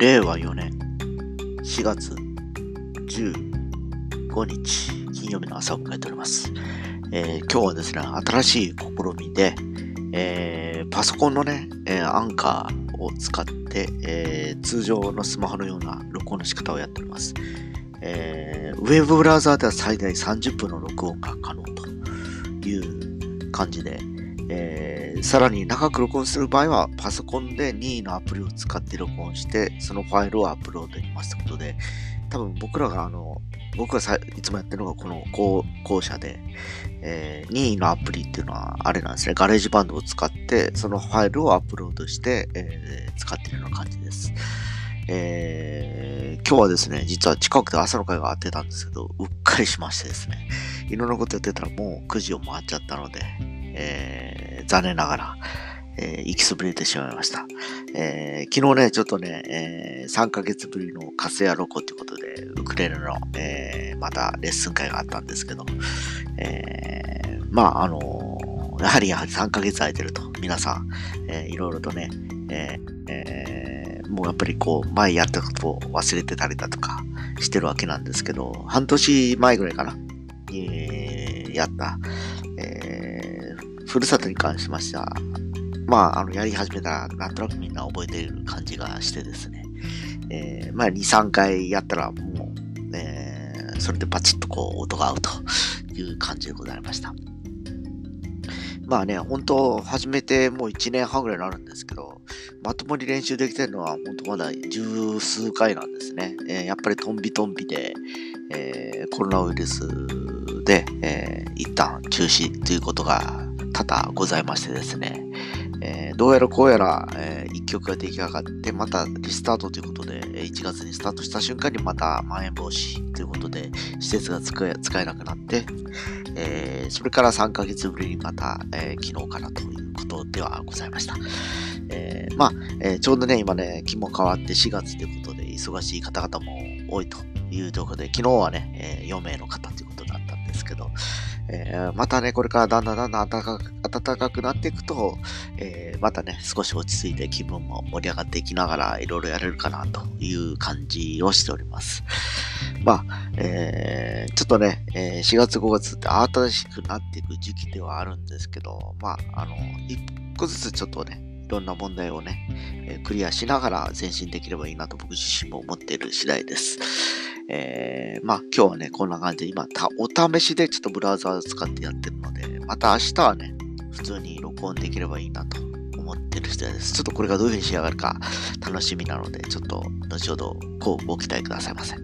令和4年4月15日金曜日の朝を迎えております。えー、今日はですね、新しい試みで、えー、パソコンのね、えー、アンカーを使って、え通常のスマホのような録音の仕方をやっております。えウェブブラウザーでは最大30分の録音が可能という感じで、えー、さらに長く録音する場合は、パソコンで任意のアプリを使って録音して、そのファイルをアップロードできますということで、多分僕らがあの、僕がさいつもやってるのがこの後後者で、えー、任意のアプリっていうのはあれなんですね。ガレージバンドを使って、そのファイルをアップロードして、えー、使ってるような感じです。えー、今日はですね、実は近くで朝の会があってたんですけど、うっかりしましてですね、いろんなことやってたらもう9時を回っちゃったので、えー、残念ながら、えー、行きそびれてしまいました。えー、昨日ね、ちょっとね、えー、3ヶ月ぶりのカスヤロコということで、ウクレレの、えー、またレッスン会があったんですけど、えー、まあ、あのー、やはりやはり3ヶ月空いてると、皆さん、えー、いろいろとね、えー、もうやっぱりこう、前やったことを忘れてたりだとかしてるわけなんですけど、半年前ぐらいかな、えー、やった、ふるさとに関しましては、まあ、あの、やり始めたら、なんとなくみんな覚えている感じがしてですね、えー、まあ、2、3回やったら、もう、えー、それでバチッとこう、音が合うという感じでございました。まあね、本当始めてもう1年半ぐらいになるんですけど、まともに練習できてるのは本当まだ十数回なんですね。えー、やっぱりトンビトンビで、えー、コロナウイルスで、えー、一旦中止ということが多々ございましてですね、えー、どうやらこうやら、えー、1曲が出来上がって、またリスタートということで、1月にスタートした瞬間にまたまん延防止ということで、施設が使え使えなくなって、えー、それから3ヶ月ぶりにまた、えー、昨日からということではございました。えー、まあ、え、ちょうどね、今ね、気も変わって4月ということで、忙しい方々も多いというところで、昨日はね、え、4名の方ということだったんですけど、えー、またね、これからだんだんだんだん暖かく暖かくなっていくと、えー、またね、少し落ち着いて気分も盛り上がっていきながらいろいろやれるかなという感じをしております。まあ、えー、ちょっとね、え4月5月って新しくなっていく時期ではあるんですけど、まあ、あの、一個ずつちょっとね、いろんな問題をね、えクリアしながら前進できればいいなと僕自身も思っている次第です。えー、まあ今日はね、こんな感じで今、お試しでちょっとブラウザーを使ってやってるので、また明日はね、普通に録音できればいいなと思ってる次第です。ちょっとこれがどういう風に仕上がるか楽しみなので、ちょっと後ほどこうご期待くださいませ。